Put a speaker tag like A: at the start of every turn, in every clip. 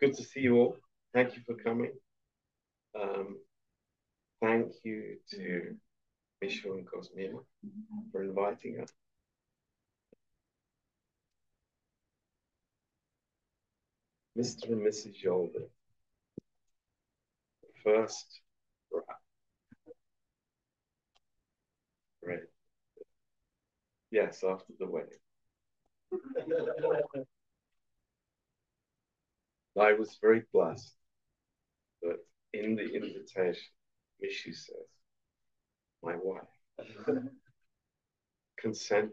A: good to see you all. Thank you for coming. Um, thank you to Michelle and Cosmina for inviting us. Mr. and Mrs. Yolden. First Right. Yes, after the wedding. I was very blessed that in the invitation, Mishu says, my wife consented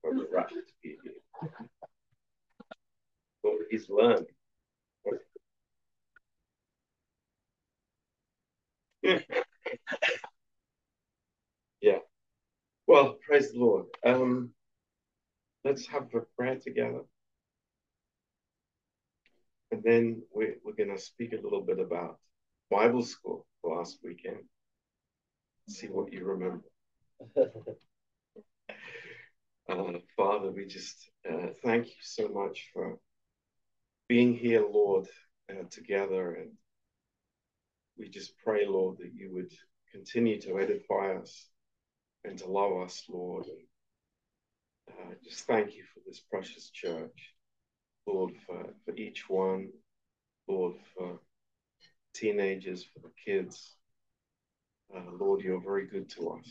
A: for the right to be here. But he's learned. yeah. Well, praise the Lord. Um, let's have a prayer together. And then we're, we're going to speak a little bit about Bible school last weekend. See what you remember. uh, Father, we just uh, thank you so much for being here, Lord, uh, together. And we just pray, Lord, that you would continue to edify us and to love us, Lord. And uh, just thank you for this precious church. Lord, for, for each one, Lord, for teenagers, for the kids. Uh, Lord, you're very good to us.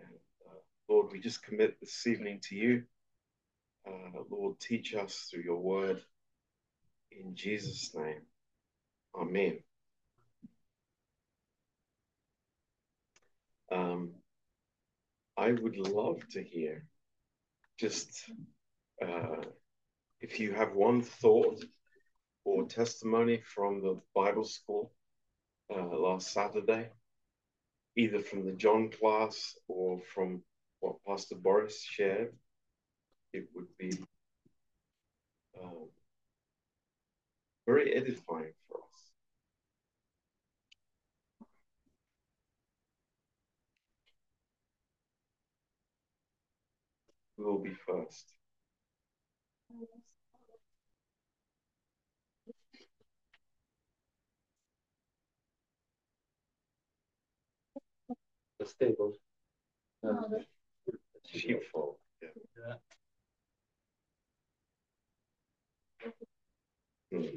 A: And, uh, Lord, we just commit this evening to you. Uh, Lord, teach us through your word. In Jesus' name, Amen. Um, I would love to hear just uh, if you have one thought or testimony from the Bible school uh, last Saturday, either from the John class or from what Pastor Boris shared, it would be um, very edifying for us. Who will be first?
B: The stable.
A: Sheepfold. Yeah.
B: Yeah.
A: Hmm.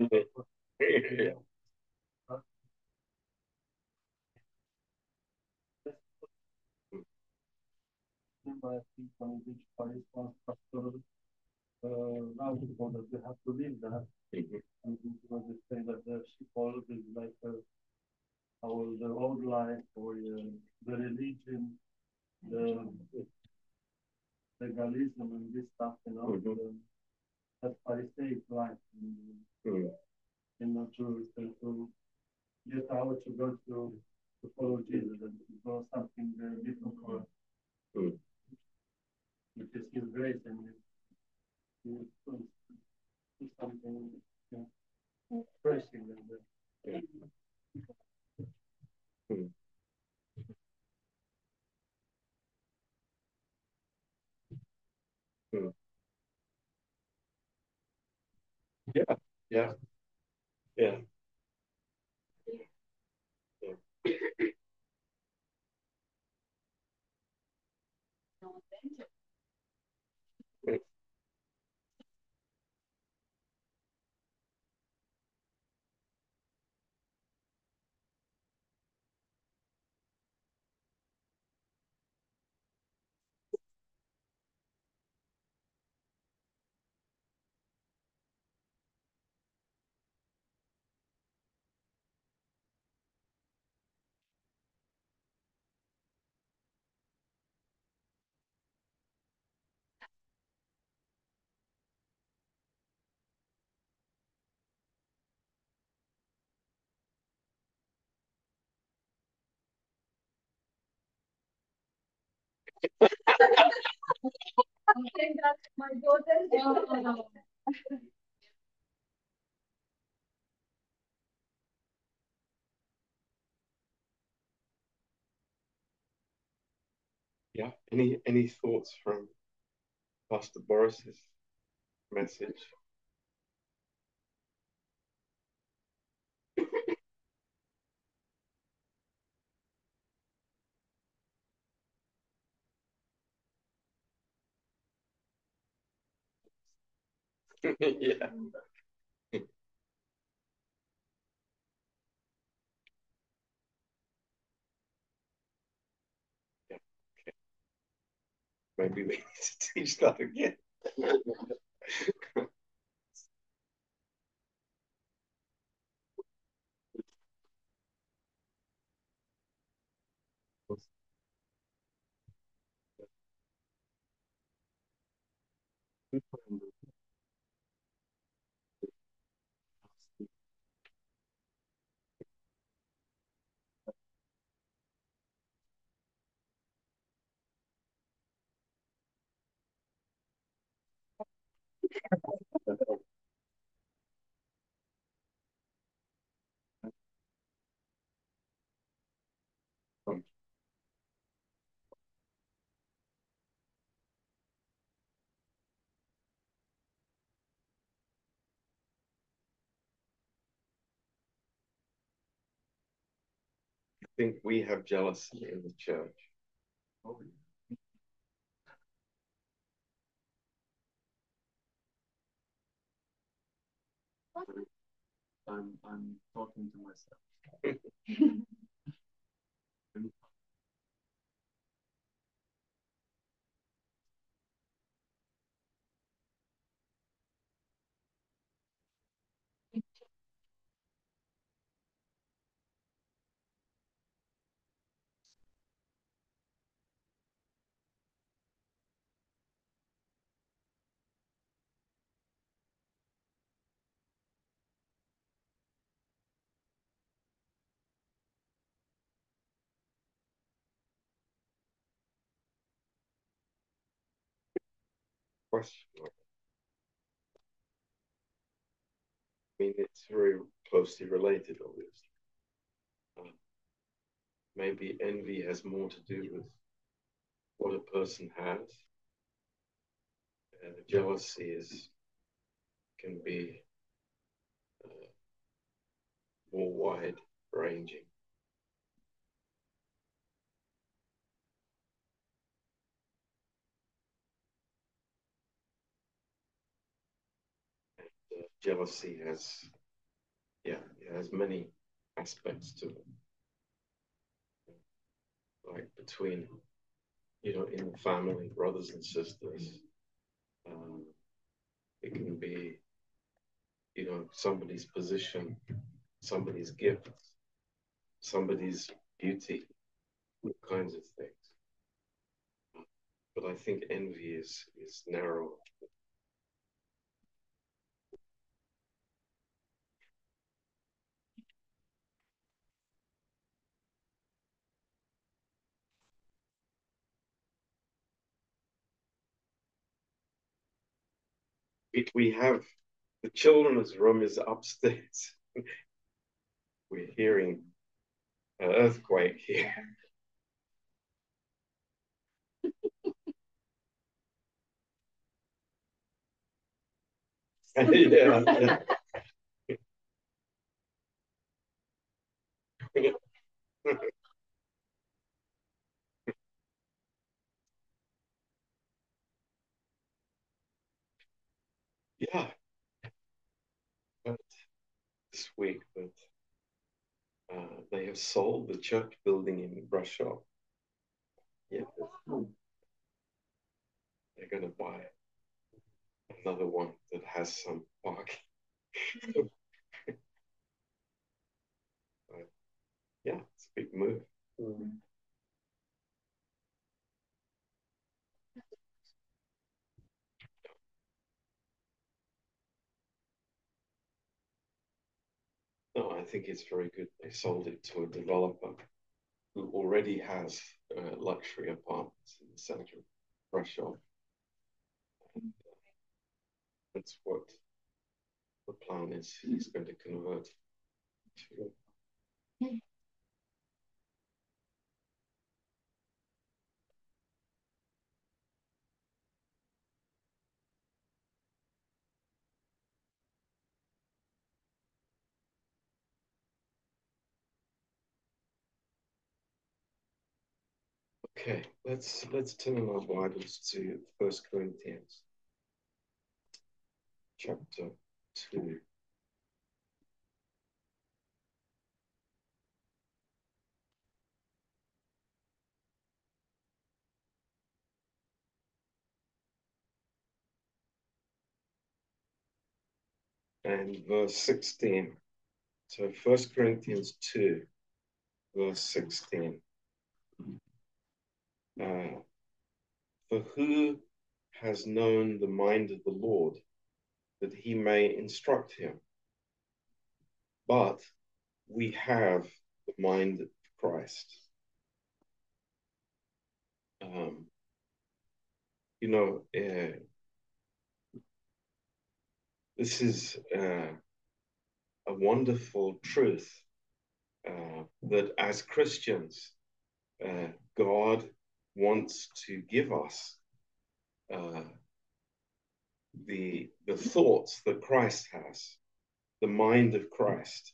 A: Yeah.
C: I think on which Paris was pastoral uh, article that we have to live that.
A: Mhm.
C: And it was the thing that the sheepfold is like uh, our the old life or uh, the religion, the legalism and this stuff, you know,
A: Mhm.
C: the, that Pharisaic life, and,
A: Hmm.
C: you know, to, to, get out to go to to follow Jesus and to do something uh, different for us. Which is His grace and His, His, His something you know, pressing and uh,
A: yeah, yeah. Yeah.
D: my daughter.
A: yeah, any any thoughts from Pastor Boris's message? yeah. Maybe we need to teach that again. think we have jealousy in the church.
C: I'm I'm talking to myself.
A: Question. I mean, it's very closely related, obviously. Uh, maybe envy has more to do with what a person has. Uh, jealousy is can be uh, more wide ranging. Jealousy has, yeah, it has many aspects to it. Like between, you know, in the family, brothers and sisters. Um, it can be, you know, somebody's position, somebody's gifts, somebody's beauty, all kinds of things. But I think envy is is narrow. It, we have the children's room is upstairs. We're hearing an earthquake here. yeah. yeah. But this week, but uh, they have sold the church building in Russia. Yeah. They're going to buy another one that has some parking. but, yeah, it's a big move.
C: Mm.
A: No, I think it's very good. They sold it to a developer who already has uh, luxury apartments in the center of Russia. And, uh, that's what the plan is. He's going to convert to. Okay, let's let's turn our Bibles to First Corinthians chapter two. And verse 16. So First Corinthians 2, verse 16. For who has known the mind of the Lord that he may instruct him? But we have the mind of Christ. Um, you know, uh, this is uh, a wonderful truth uh, that as Christians, uh, God wants to give us uh, the the thoughts that Christ has, the mind of Christ.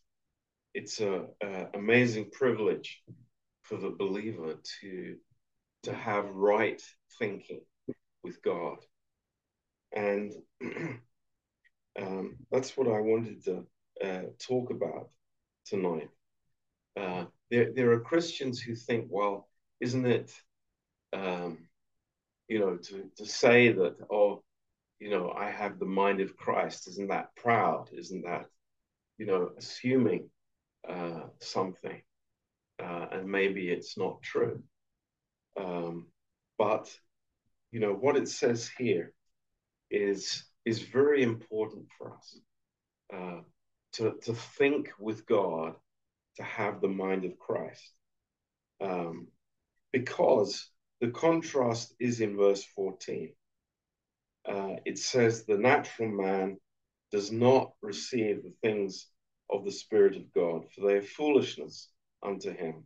A: It's a, a amazing privilege for the believer to to have right thinking with God, and um, that's what I wanted to uh, talk about tonight. Uh, there, there are Christians who think, well, isn't it um, you know, to, to say that, oh, you know, I have the mind of Christ, isn't that proud? Isn't that, you know, assuming uh, something? Uh, and maybe it's not true. Um, but, you know, what it says here is, is very important for us uh, to, to think with God, to have the mind of Christ. Um, because the contrast is in verse 14. Uh, it says, The natural man does not receive the things of the Spirit of God, for they are foolishness unto him.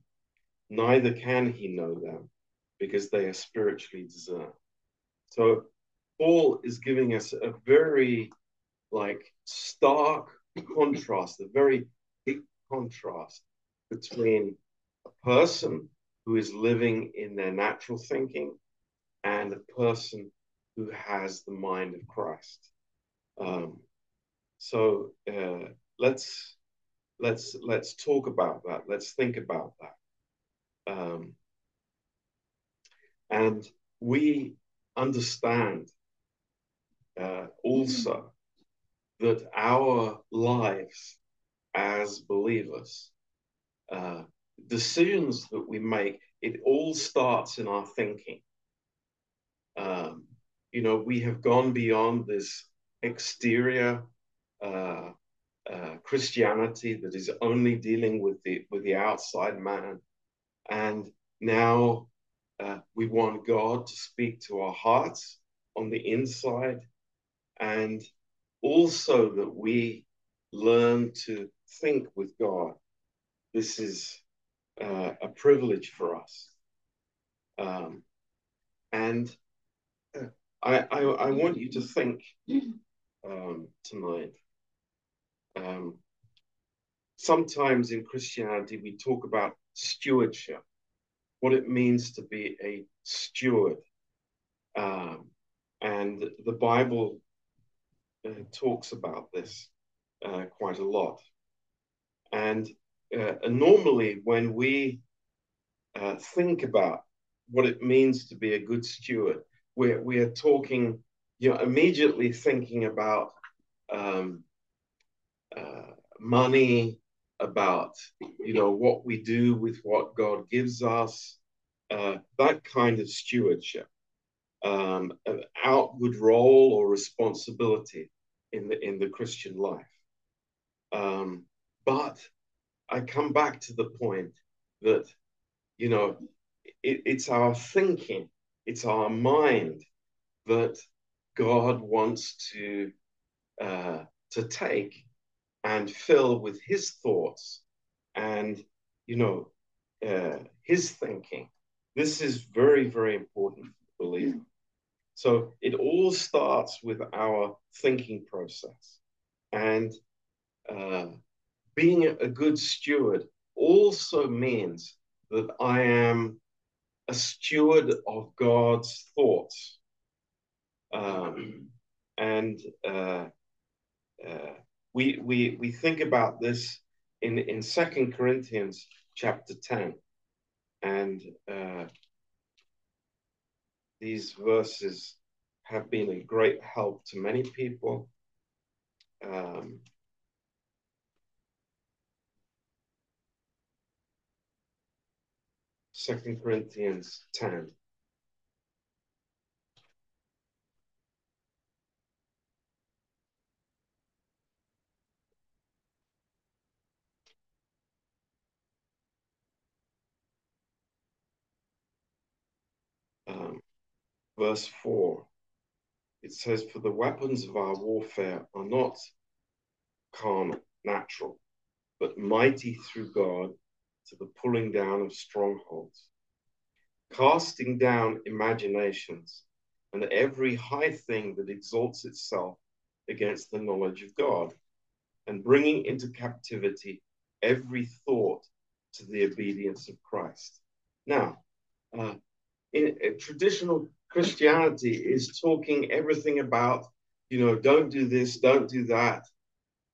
A: Neither can he know them, because they are spiritually discerned. So Paul is giving us a very like stark contrast, a very big contrast between a person who is living in their natural thinking and a person who has the mind of Christ. Um, so uh, let's let's let's talk about that. Let's think about that. Um, and we understand uh, also that our lives as believers uh, decisions that we make, it all starts in our thinking. Um, you know, we have gone beyond this exterior uh, uh, Christianity that is only dealing with the with the outside man, and now uh, we want God to speak to our hearts on the inside, and also that we learn to think with God. This is uh, a privilege for us. Um, and uh, I, I, I, want you to think um, tonight. Um, sometimes in Christianity, we talk about stewardship, what it means to be a steward. Um, and the Bible uh, talks about this uh, quite a lot. And uh, normally when we uh, think about what it means to be a good steward, we're, we are talking, you know, immediately thinking about um, uh, money, about, you know, what we do with what God gives us, uh, that kind of stewardship, um, an outward role or responsibility in the, in the Christian life. Um, but I come back to the point that, you know, it, it's our thinking, it's our mind that God wants to uh, to take and fill with His thoughts and you know uh, His thinking. This is very very important for believer. So it all starts with our thinking process, and uh, being a good steward also means that I am a steward of God's thoughts. Um, and uh, uh, we, we, we think about this in, in 2 Corinthians chapter 10. And uh, these verses have been a great help to many people. Um, Second Corinthians 10. Um, verse 4 it says, For the weapons of our warfare are not carnal, natural, but mighty through God to the pulling down of strongholds, casting down imaginations and every high thing that exalts itself against the knowledge of God, and bringing into captivity every thought to the obedience of Christ. Now, uh, in, in traditional Christianity is talking everything about, you know, don't do this, don't do that.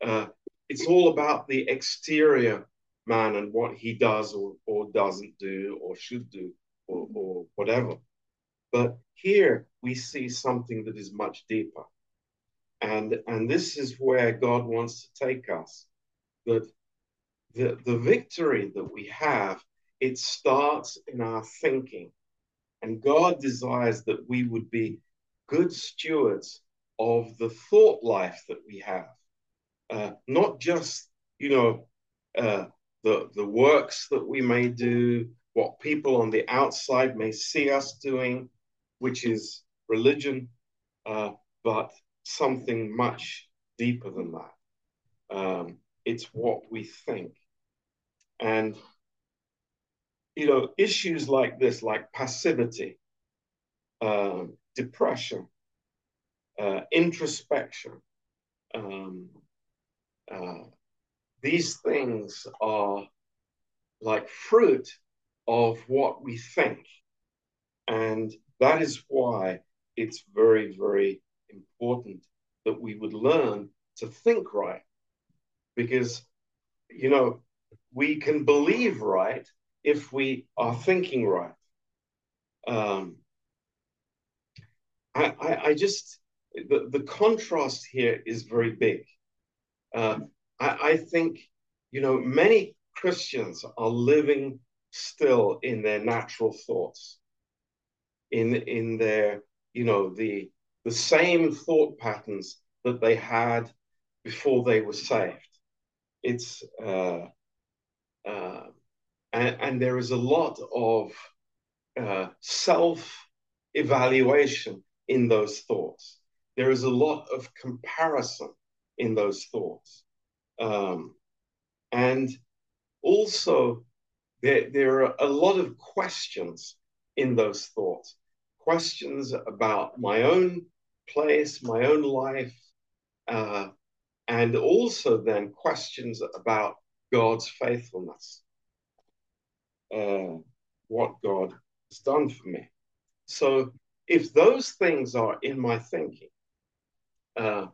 A: Uh, it's all about the exterior man and what he does or, or doesn't do or should do or, or whatever. But here we see something that is much deeper. And, and this is where God wants to take us. That the, the victory that we have, it starts in our thinking. And God desires that we would be good stewards of the thought life that we have, uh, not just, you know, uh, the, the works that we may do, what people on the outside may see us doing, which is religion, uh, but something much deeper than that. Um, it's what we think. And you know, issues like this, like passivity, um, depression, uh, introspection, um, uh, these things are like fruit of what we think. And that is why it's very, very important that we would learn to think right. Because, you know, we can believe right if we are thinking right. Um, I, I, I, just, the, the contrast here is very big. Uh, I, I think, you know, many Christians are living still in their natural thoughts, in, in their, you know, the, the same thought patterns that they had before they were saved. It's, uh, uh, and, and there is a lot of uh, self evaluation in those thoughts. There is a lot of comparison in those thoughts. Um, and also, there, there are a lot of questions in those thoughts questions about my own place, my own life, uh, and also then questions about God's faithfulness uh, what God has done for me. So if those things are in my thinking, uh,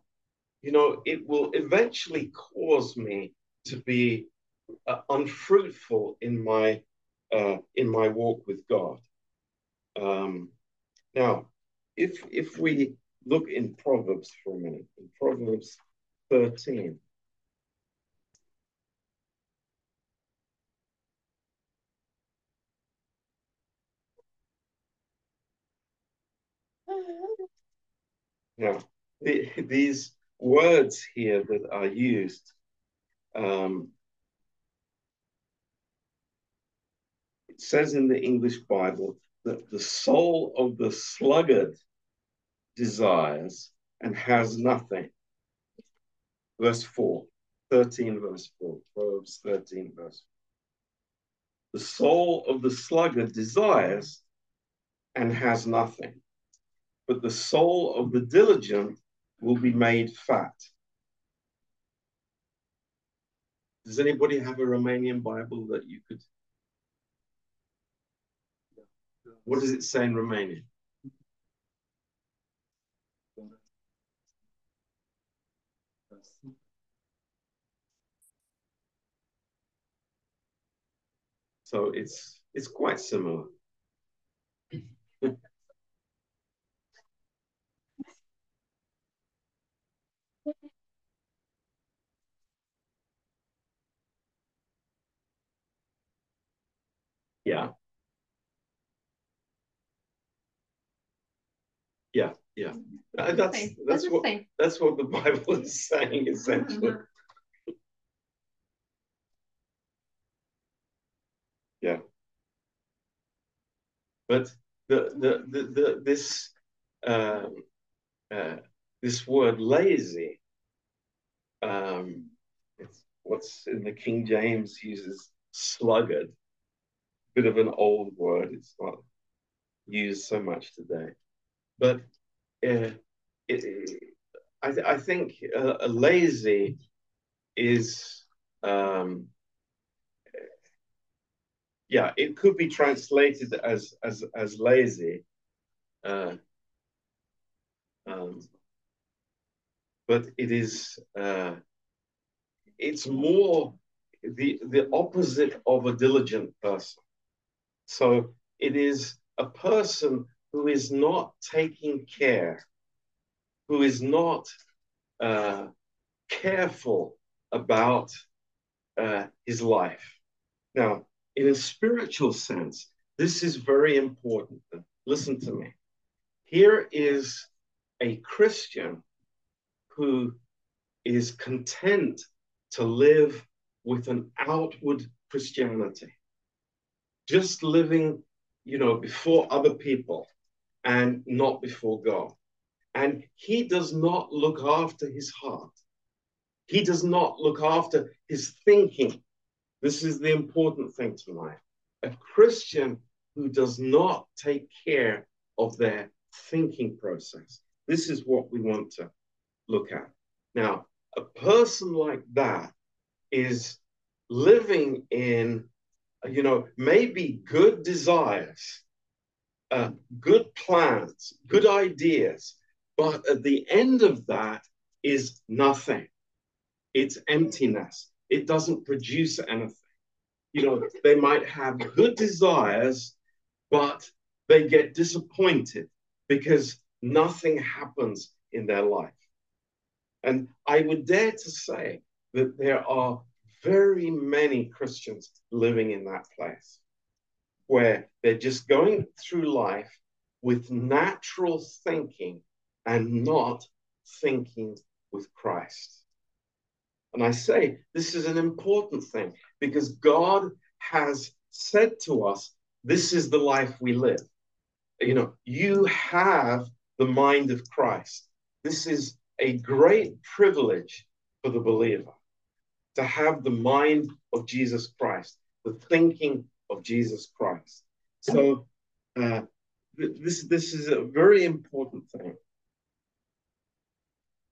A: you know, it will eventually cause me to be uh, unfruitful in my uh, in my walk with God. Um, now, if if we look in Proverbs for a minute, in Proverbs thirteen. Yeah, the, these words here that are used, um, it says in the English Bible that the soul of the sluggard desires and has nothing. Verse 4, 13 verse 4, Proverbs 13 verse 4. The soul of the sluggard desires and has nothing but the soul of the diligent will be made fat. Does anybody have a Romanian Bible that you could? What does it say in Romanian? So it's it's quite similar. Yeah. Yeah, yeah. Uh, that's
D: Same.
A: that's what that's what the Bible is saying essentially. Yeah. But the the the, the this um, uh, this word lazy, um, it's what's in the King James uses sluggard, bit of an old word. It's not used so much today, but uh, it, I, th- I think uh, lazy is um, yeah, it could be translated as as as lazy, uh, um, but it is uh, it's more the the opposite of a diligent person. So it is a person who is not taking care, who is not uh, careful about uh, his life. Now, in a spiritual sense, this is very important. Listen to me. Here is a Christian who is content to live with an outward Christianity, just living, you know, before other people and not before God. And he does not look after his heart. He does not look after his thinking. This is the important thing tonight. A Christian who does not take care of their thinking process. This is what we want to look at. Now, a person like that is living in, you know, maybe good desires, uh, good plans, good ideas, but at the end of that is nothing. It's emptiness. It doesn't produce anything. You know, they might have good desires, but they get disappointed because nothing happens in their life. And I would dare to say that there are very many Christians living in that place where they're just going through life with natural thinking and not thinking with Christ. And I say this is an important thing because God has said to us, this is the life we live. You know, you have the mind of Christ. This is a great privilege for the believer to have the mind of Jesus Christ, the thinking of Jesus Christ. So uh, this this is a very important thing.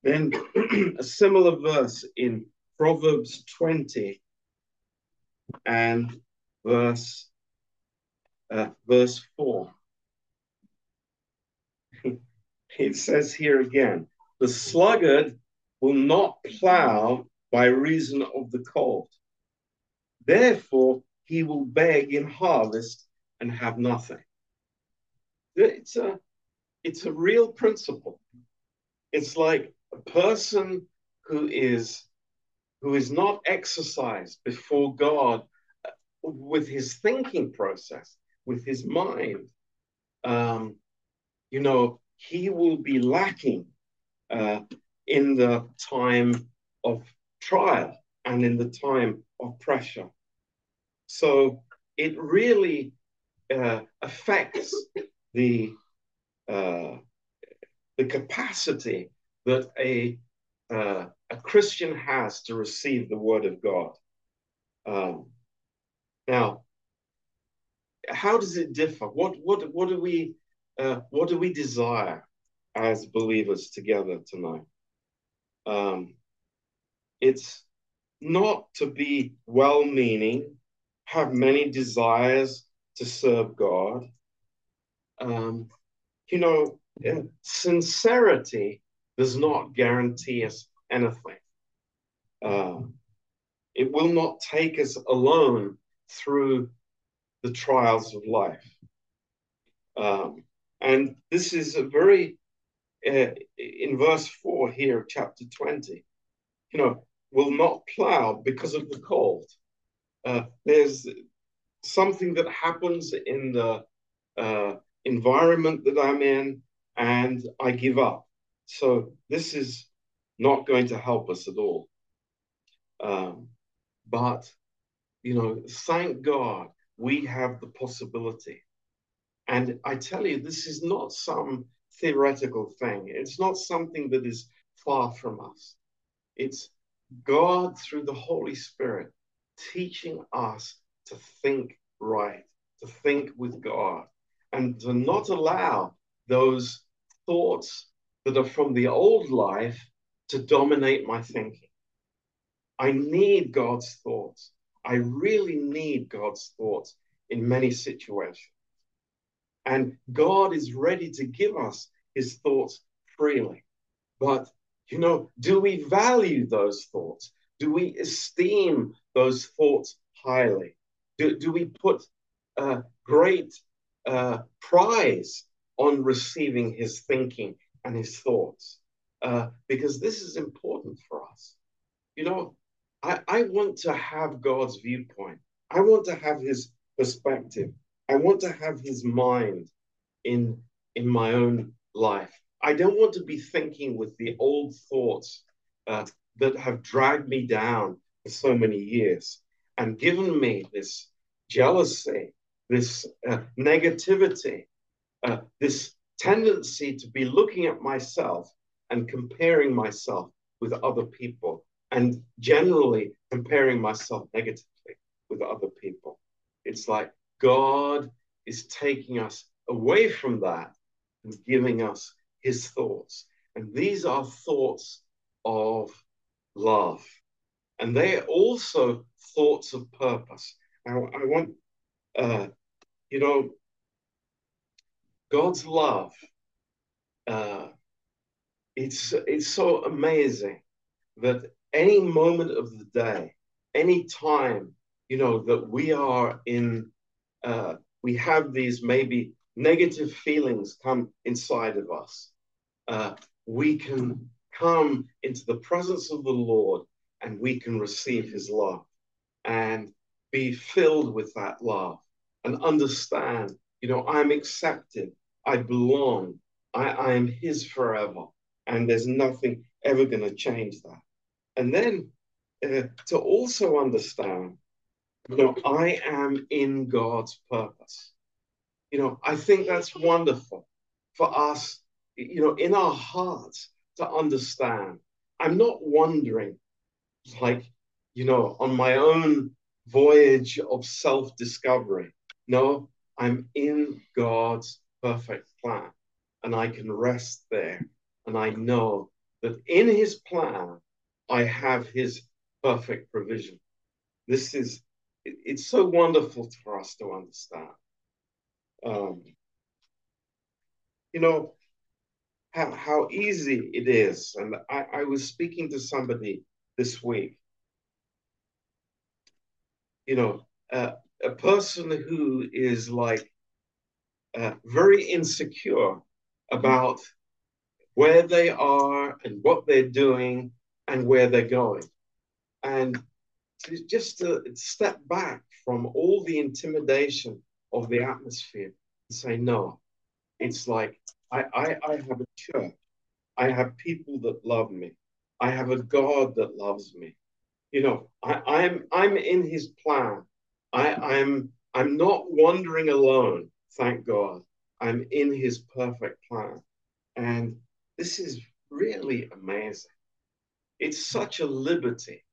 A: Then a similar verse in Proverbs 20 and verse uh, verse 4. it says here again, the sluggard will not plow by reason of the cold. Therefore, he will beg in harvest and have nothing. It's a, it's a real principle. It's like a person who is who is not exercised before God with his thinking process, with his mind, um, you know, he will be lacking uh, in the time of trial and in the time of pressure. So it really uh, affects the uh, the capacity that a uh, a Christian has to receive the word of God. Um, now, how does it differ? What what what do we uh, what do we desire as believers together tonight? Um, it's not to be well-meaning, have many desires to serve God, um, you know, sincerity does not guarantee us anything. Uh, it will not take us alone through the trials of life. Um, and this is a very, uh, in verse 4 here, chapter 20, you know, will not plow because of the cold. Uh, there's something that happens in the uh, environment that I'm in, and I give up. So this is not going to help us at all. Um, but, you know, thank God we have the possibility. And I tell you, this is not some theoretical thing, it's not something that is far from us. It's God, through the Holy Spirit, teaching us to think right, to think with God, and to not allow those thoughts that are from the old life to dominate my thinking. I need God's thoughts. I really need God's thoughts in many situations. And God is ready to give us his thoughts freely. But, you know, do we value those thoughts? Do we esteem those thoughts highly? Do, do we put uh, great uh, prize on receiving his thinking and his thoughts? Uh, because this is important for us. You know, I, I want to have God's viewpoint. I want to have his perspective. I want to have his mind in, in my own life. I don't want to be thinking with the old thoughts uh, that have dragged me down for so many years and given me this jealousy, this uh, negativity, uh, this tendency to be looking at myself and comparing myself with other people, and generally comparing myself negatively with other people. It's like God is taking us away from that and giving us his thoughts. And these are thoughts of love. And they are also thoughts of purpose. I, I want, uh, you know, God's love. Uh, it's it's so amazing that any moment of the day, any time, you know, that we are in, uh, we have these maybe negative feelings come inside of us, uh, we can come into the presence of the Lord and we can receive his love and be filled with that love and understand, you know, I'm accepted, I belong, I, I am his forever, and there's nothing ever going to change that. And then uh, to also understand, you know, I am in God's purpose. You know, I think that's wonderful for us, you know, in our hearts to understand. I'm not wondering, like, you know, on my own voyage of self discovery. No, I'm in God's perfect plan and I can rest there. And I know that in his plan, I have his perfect provision. This is, it, it's so wonderful for us to understand. Um, you know, how, how easy it is. And I, I was speaking to somebody this week. You know, uh, a person who is like uh, very insecure about where they are and what they're doing and where they're going. And just to step back from all the intimidation of the atmosphere and say, no, it's like I, I, I have a church. I have people that love me. I have a God that loves me. You know, I, I'm I'm in his plan. I, I'm I'm not wandering alone, thank God. I'm in his perfect plan. And this is really amazing. It's such a liberty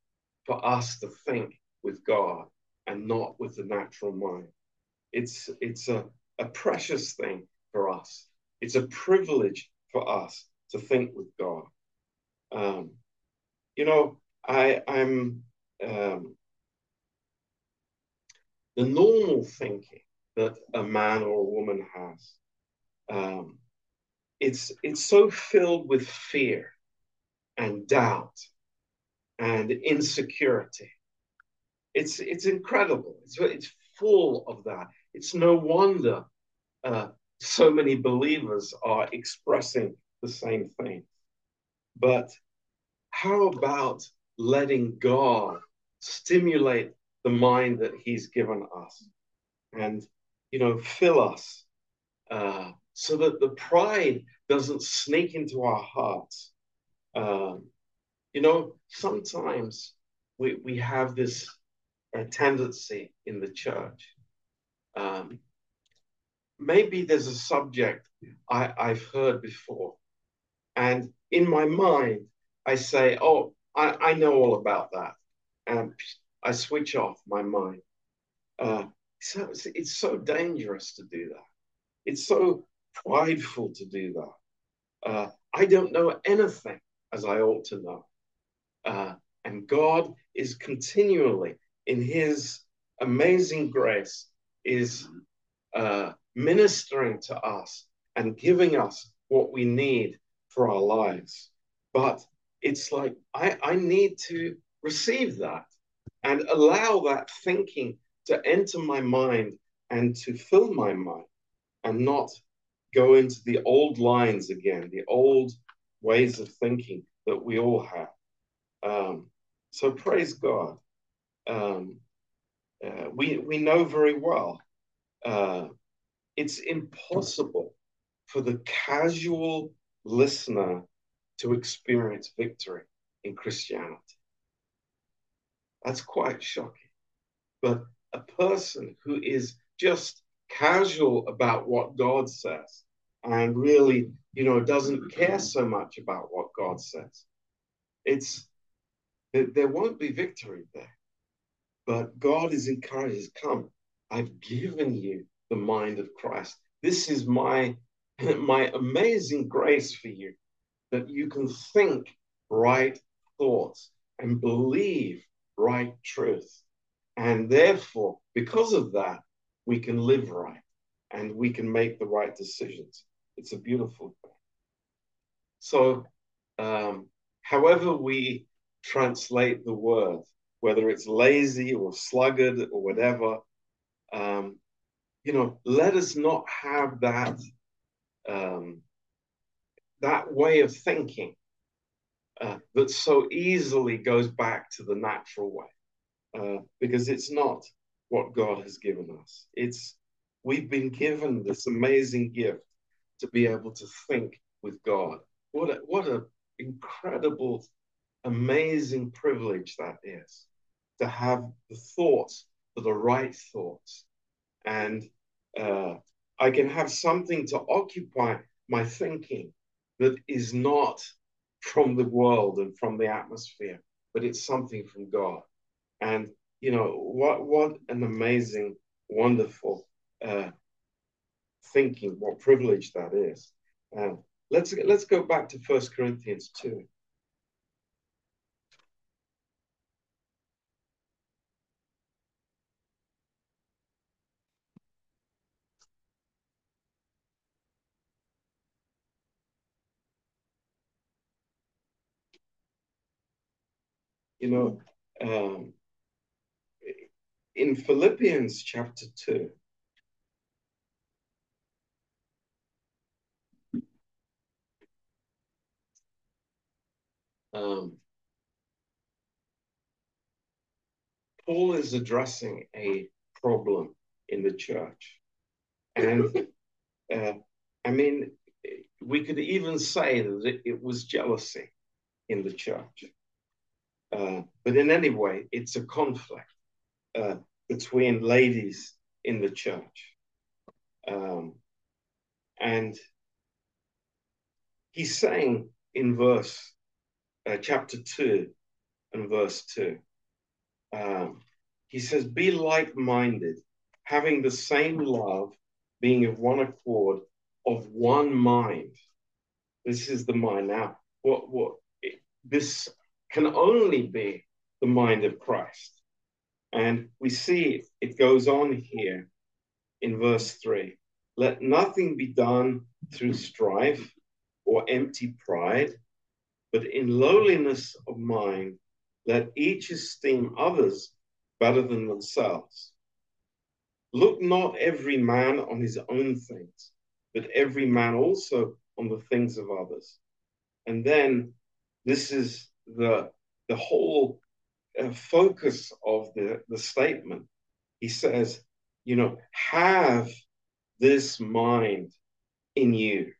A: for us to think with God and not with the natural mind. It's, it's a, a precious thing for us. It's a privilege for us to think with God. Um, you know, I, I'm um, the normal thinking that a man or a woman has um, it's it's so filled with fear and doubt and insecurity. It's it's incredible. It's it's full of that. It's no wonder uh, so many believers are expressing the same thing. But how about letting God stimulate the mind that He's given us, and you know, fill us, uh, so that the pride doesn't sneak into our hearts. Um, you know, sometimes we we have this uh, tendency in the church. Um, maybe there's a subject I, I've heard before, and in my mind I say, "Oh, I, I know all about that," and I switch off my mind. Uh, so it's, it's so dangerous to do that. It's so prideful to do that. Uh, I don't know anything as I ought to know. Uh, and God is continually, in His amazing grace, is uh, ministering to us and giving us what we need for our lives. But it's like I, I need to receive that and allow that thinking to enter my mind and to fill my mind and not go into the old lines again, the old ways of thinking that we all have. Um, so praise God. Um, uh, we we know very well uh, it's impossible for the casual listener to experience victory in Christianity. That's quite shocking. But a person who is just casual about what God says and really, you know, doesn't care so much about what God says, it's there won't be victory there. But God is encouraged, come, I've given you the mind of Christ. This is my my amazing grace for you that you can think right thoughts and believe right truth. And therefore, because of that, we can live right and we can make the right decisions. It's a beautiful thing. So, um, however we translate the word, whether it's lazy or sluggard or whatever, um, you know, let us not have that um, that way of thinking uh, that so easily goes back to the natural way, uh, because it's not what God has given us. It's we've been given this amazing gift to be able to think with God. What a what a incredible amazing privilege that is to have the thoughts the right thoughts. And uh, I can have something to occupy my thinking that is not from the world and from the atmosphere, but it's something from God. And you know what? What an amazing, wonderful uh, thinking! What privilege that is. Uh, let's let's go back to First Corinthians two. You know, um, in Philippians chapter 2, um, Paul is addressing a problem in the church. And uh, I mean, we could even say that it, it was jealousy in the church. Uh, but in any way, it's a conflict uh, between ladies in the church. Um, and he's saying in verse uh, chapter 2 and verse 2, um, he says, Be like minded, having the same love, being of one accord, of one mind. This is the mind. Now, what, what, this can only be the mind of Christ. And we see it goes on here in verse 3 let nothing be done through strife or empty pride, but in lowliness of mind, let each esteem others better than themselves. Look not every man on his own things, but every man also on the things of others. And then this is the, the whole uh, focus of the, the statement. He says, you know, have this mind in you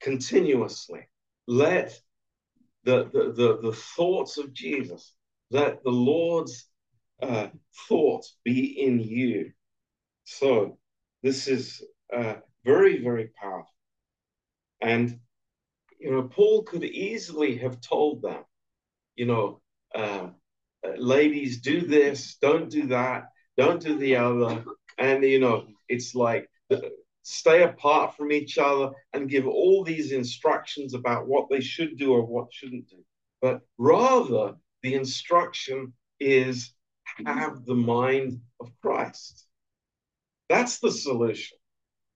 A: continuously. Let the, the, the, the thoughts of Jesus, let the Lord's uh, thoughts be in you. So this is uh, very, very powerful. And, you know, Paul could easily have told them, you know, uh, uh ladies, do this, don't do that, don't do the other. And, you know, it's like, stay apart from each other and give all these instructions about what they should do or what shouldn't do. But rather, the instruction is have the mind of Christ. That's the solution.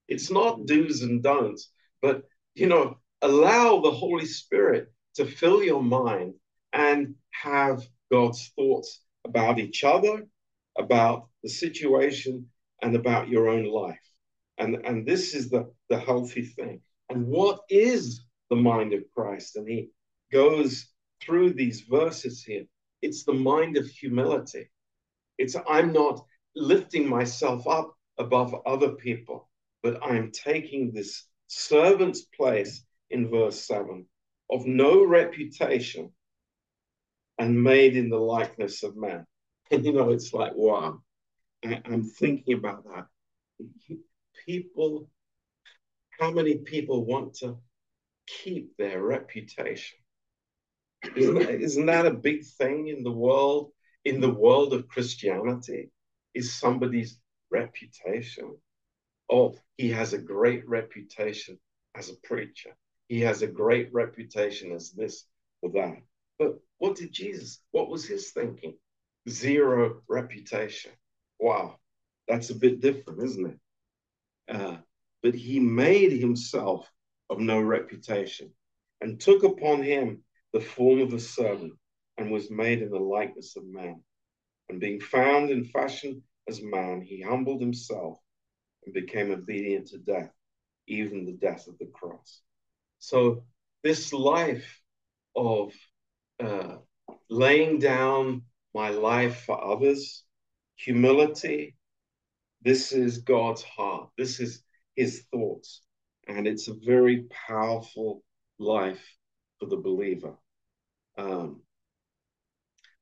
A: It's not do's and don'ts, but you know, allow the Holy Spirit to fill your mind and have God's thoughts about each other, about the situation, and about your own life. And, and this is the, the healthy thing. And what is the mind of Christ? And he goes through these verses here. It's the mind of humility. It's I'm not lifting myself up above other people, but I'm taking this servant's place in verse 7 of no reputation and made in the likeness of man. And you know, it's like, wow, I, am thinking about that people, how many people want to keep their reputation? Isn't that, isn't that a big thing in the world, in the world of Christianity? Is somebody's reputation? Oh, he has a great reputation as a preacher. He has a great reputation as this or that. But what did Jesus, what was his thinking? Zero reputation. Wow, that's a bit different, isn't it? Uh, but he made himself of no reputation and took upon him the form of a servant and was made in the likeness of man. And being found in fashion as man, he humbled himself and became obedient to death, even the death of the cross. So, this life of uh, laying down my life for others, humility, this is God's heart. This is his thoughts. And it's a very powerful life for the believer. Um,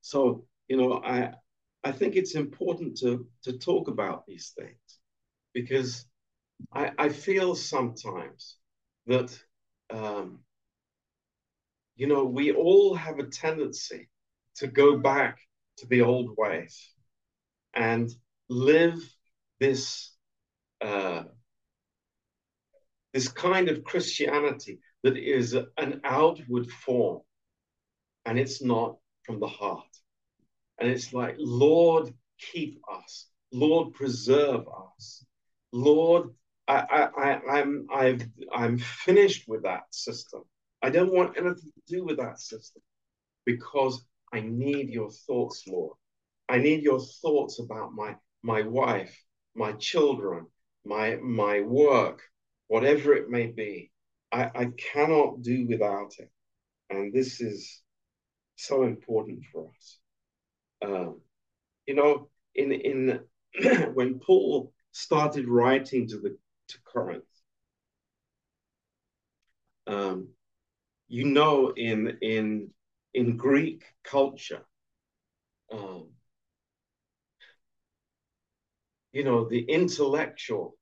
A: so, you know, I, I think it's important to, to talk about these things because I, I feel sometimes that, um, you know, we all have a tendency to go back to the old ways and live this uh, this kind of Christianity that is an outward form, and it's not from the heart. And it's like, Lord, keep us. Lord, preserve us. Lord, I, I, I'm, I've, I'm finished with that system. I don't want anything to do with that system because I need your thoughts, Lord. I need your thoughts about my, my wife, my children, my my work, whatever it may be. I, I cannot do without it. And this is so important for us. Um, you know, in in when Paul started writing to the to Corinth, um, you know, in in in Greek culture, um, you know, the intellectual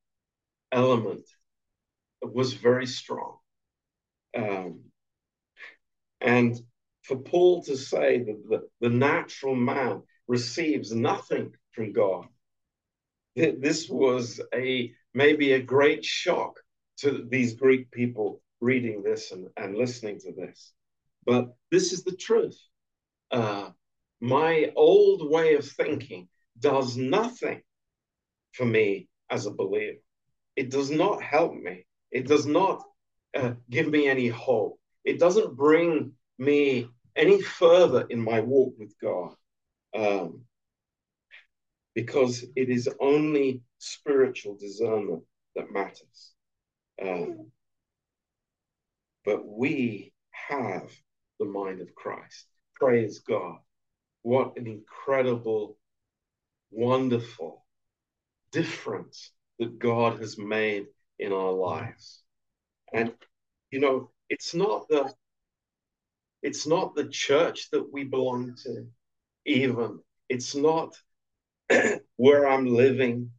A: element was very strong. Um, and for Paul to say that the, the natural man receives nothing from God, this was a maybe a great shock to these Greek people reading this and, and listening to this. But this is the truth. Uh, my old way of thinking does nothing for me as a believer. it does not help me. It does not uh, give me any hope. It doesn't bring me any further in my walk with God. Um, because it is only spiritual discernment that matters. Um, but we have the mind of Christ. Praise God. What an incredible, wonderful difference that God has made in our lives. And you know, it's not the it's not the church that we belong to, even. It's not where I'm living.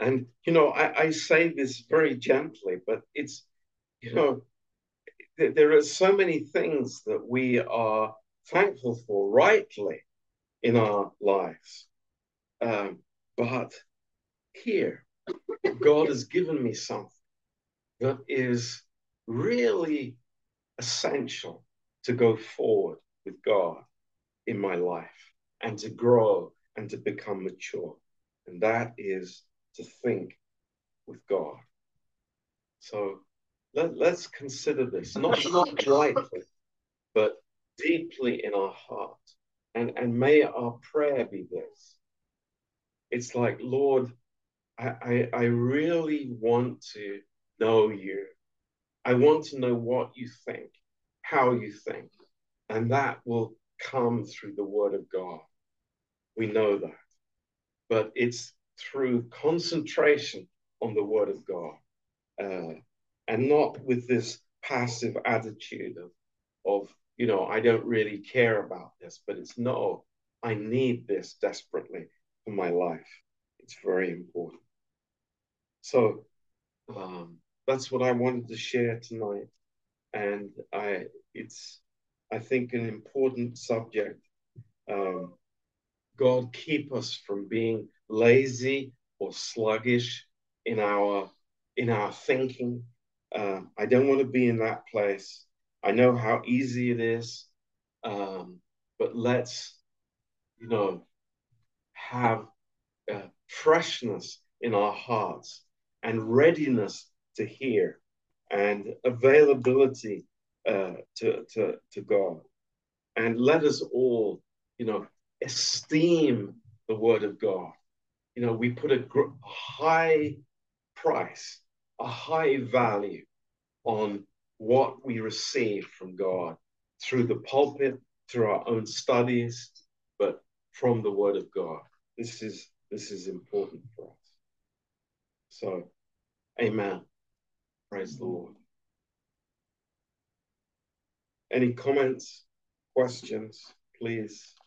A: And you know, I, I say this very gently, but it's you know, th- there are so many things that we are thankful for rightly in our lives. Um, but here, God has given me something that is really essential to go forward with God in my life and to grow and to become mature. And that is to think with God. So let, let's consider this, not, not lightly, but deeply in our heart. And, and may our prayer be this. It's like, Lord, I, I, I really want to know you. I want to know what you think, how you think. And that will come through the word of God. We know that. But it's through concentration on the word of God uh, and not with this passive attitude of, of, you know, I don't really care about this, but it's no, I need this desperately for my life. It's very important. So um, that's what I wanted to share tonight, and I it's I think an important subject. Um, God keep us from being lazy or sluggish in our in our thinking. Uh, I don't want to be in that place. I know how easy it is, um, but let's you know have uh, freshness in our hearts and readiness to hear and availability uh, to, to, to God. And let us all, you know, esteem the word of God. You know, we put a gr- high price, a high value on what we receive from God through the pulpit, through our own studies, but from the word of God. This is this is important for us. So, amen. Praise the Lord. Any comments, questions, please?